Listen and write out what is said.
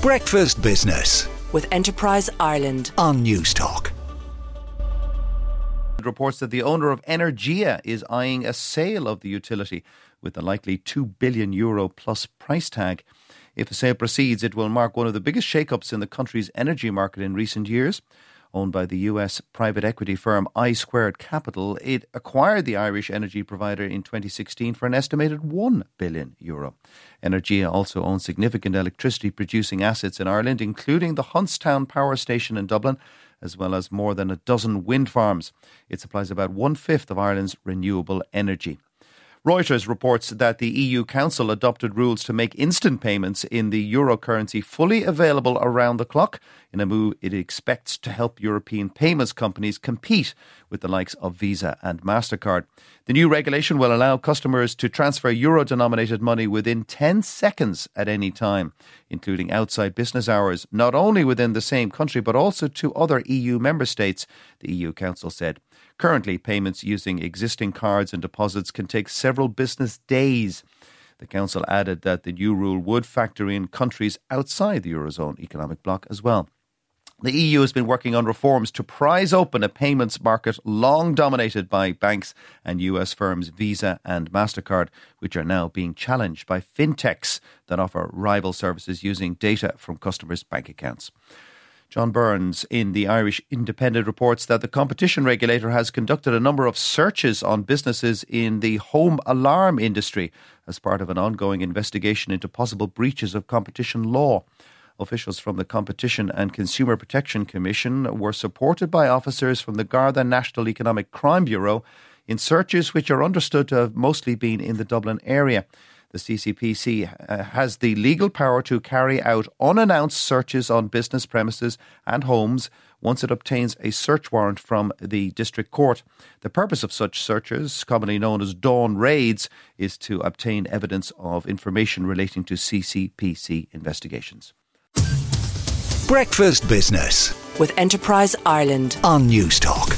Breakfast Business with Enterprise Ireland. on Newstalk. It reports that the owner of Energia is eyeing a sale of the utility with a likely 2 billion euro plus price tag. If the sale proceeds, it will mark one of the biggest shake-ups in the country's energy market in recent years. Owned by the US private equity firm I Squared Capital, it acquired the Irish energy provider in 2016 for an estimated 1 billion euro. Energia also owns significant electricity producing assets in Ireland, including the Huntstown power station in Dublin, as well as more than a dozen wind farms. It supplies about one fifth of Ireland's renewable energy. Reuters reports that the EU Council adopted rules to make instant payments in the euro currency fully available around the clock in a move it expects to help European payments companies compete with the likes of Visa and MasterCard. The new regulation will allow customers to transfer euro denominated money within 10 seconds at any time, including outside business hours, not only within the same country but also to other EU member states, the EU Council said. Currently, payments using existing cards and deposits can take several business days. The Council added that the new rule would factor in countries outside the Eurozone economic bloc as well. The EU has been working on reforms to prise open a payments market long dominated by banks and US firms Visa and MasterCard, which are now being challenged by fintechs that offer rival services using data from customers' bank accounts. John Burns in the Irish Independent reports that the competition regulator has conducted a number of searches on businesses in the home alarm industry as part of an ongoing investigation into possible breaches of competition law. Officials from the Competition and Consumer Protection Commission were supported by officers from the Garda National Economic Crime Bureau in searches which are understood to have mostly been in the Dublin area. The CCPC uh, has the legal power to carry out unannounced searches on business premises and homes once it obtains a search warrant from the district court. The purpose of such searches, commonly known as dawn raids, is to obtain evidence of information relating to CCPC investigations. Breakfast Business With Enterprise Ireland. on Newstalk.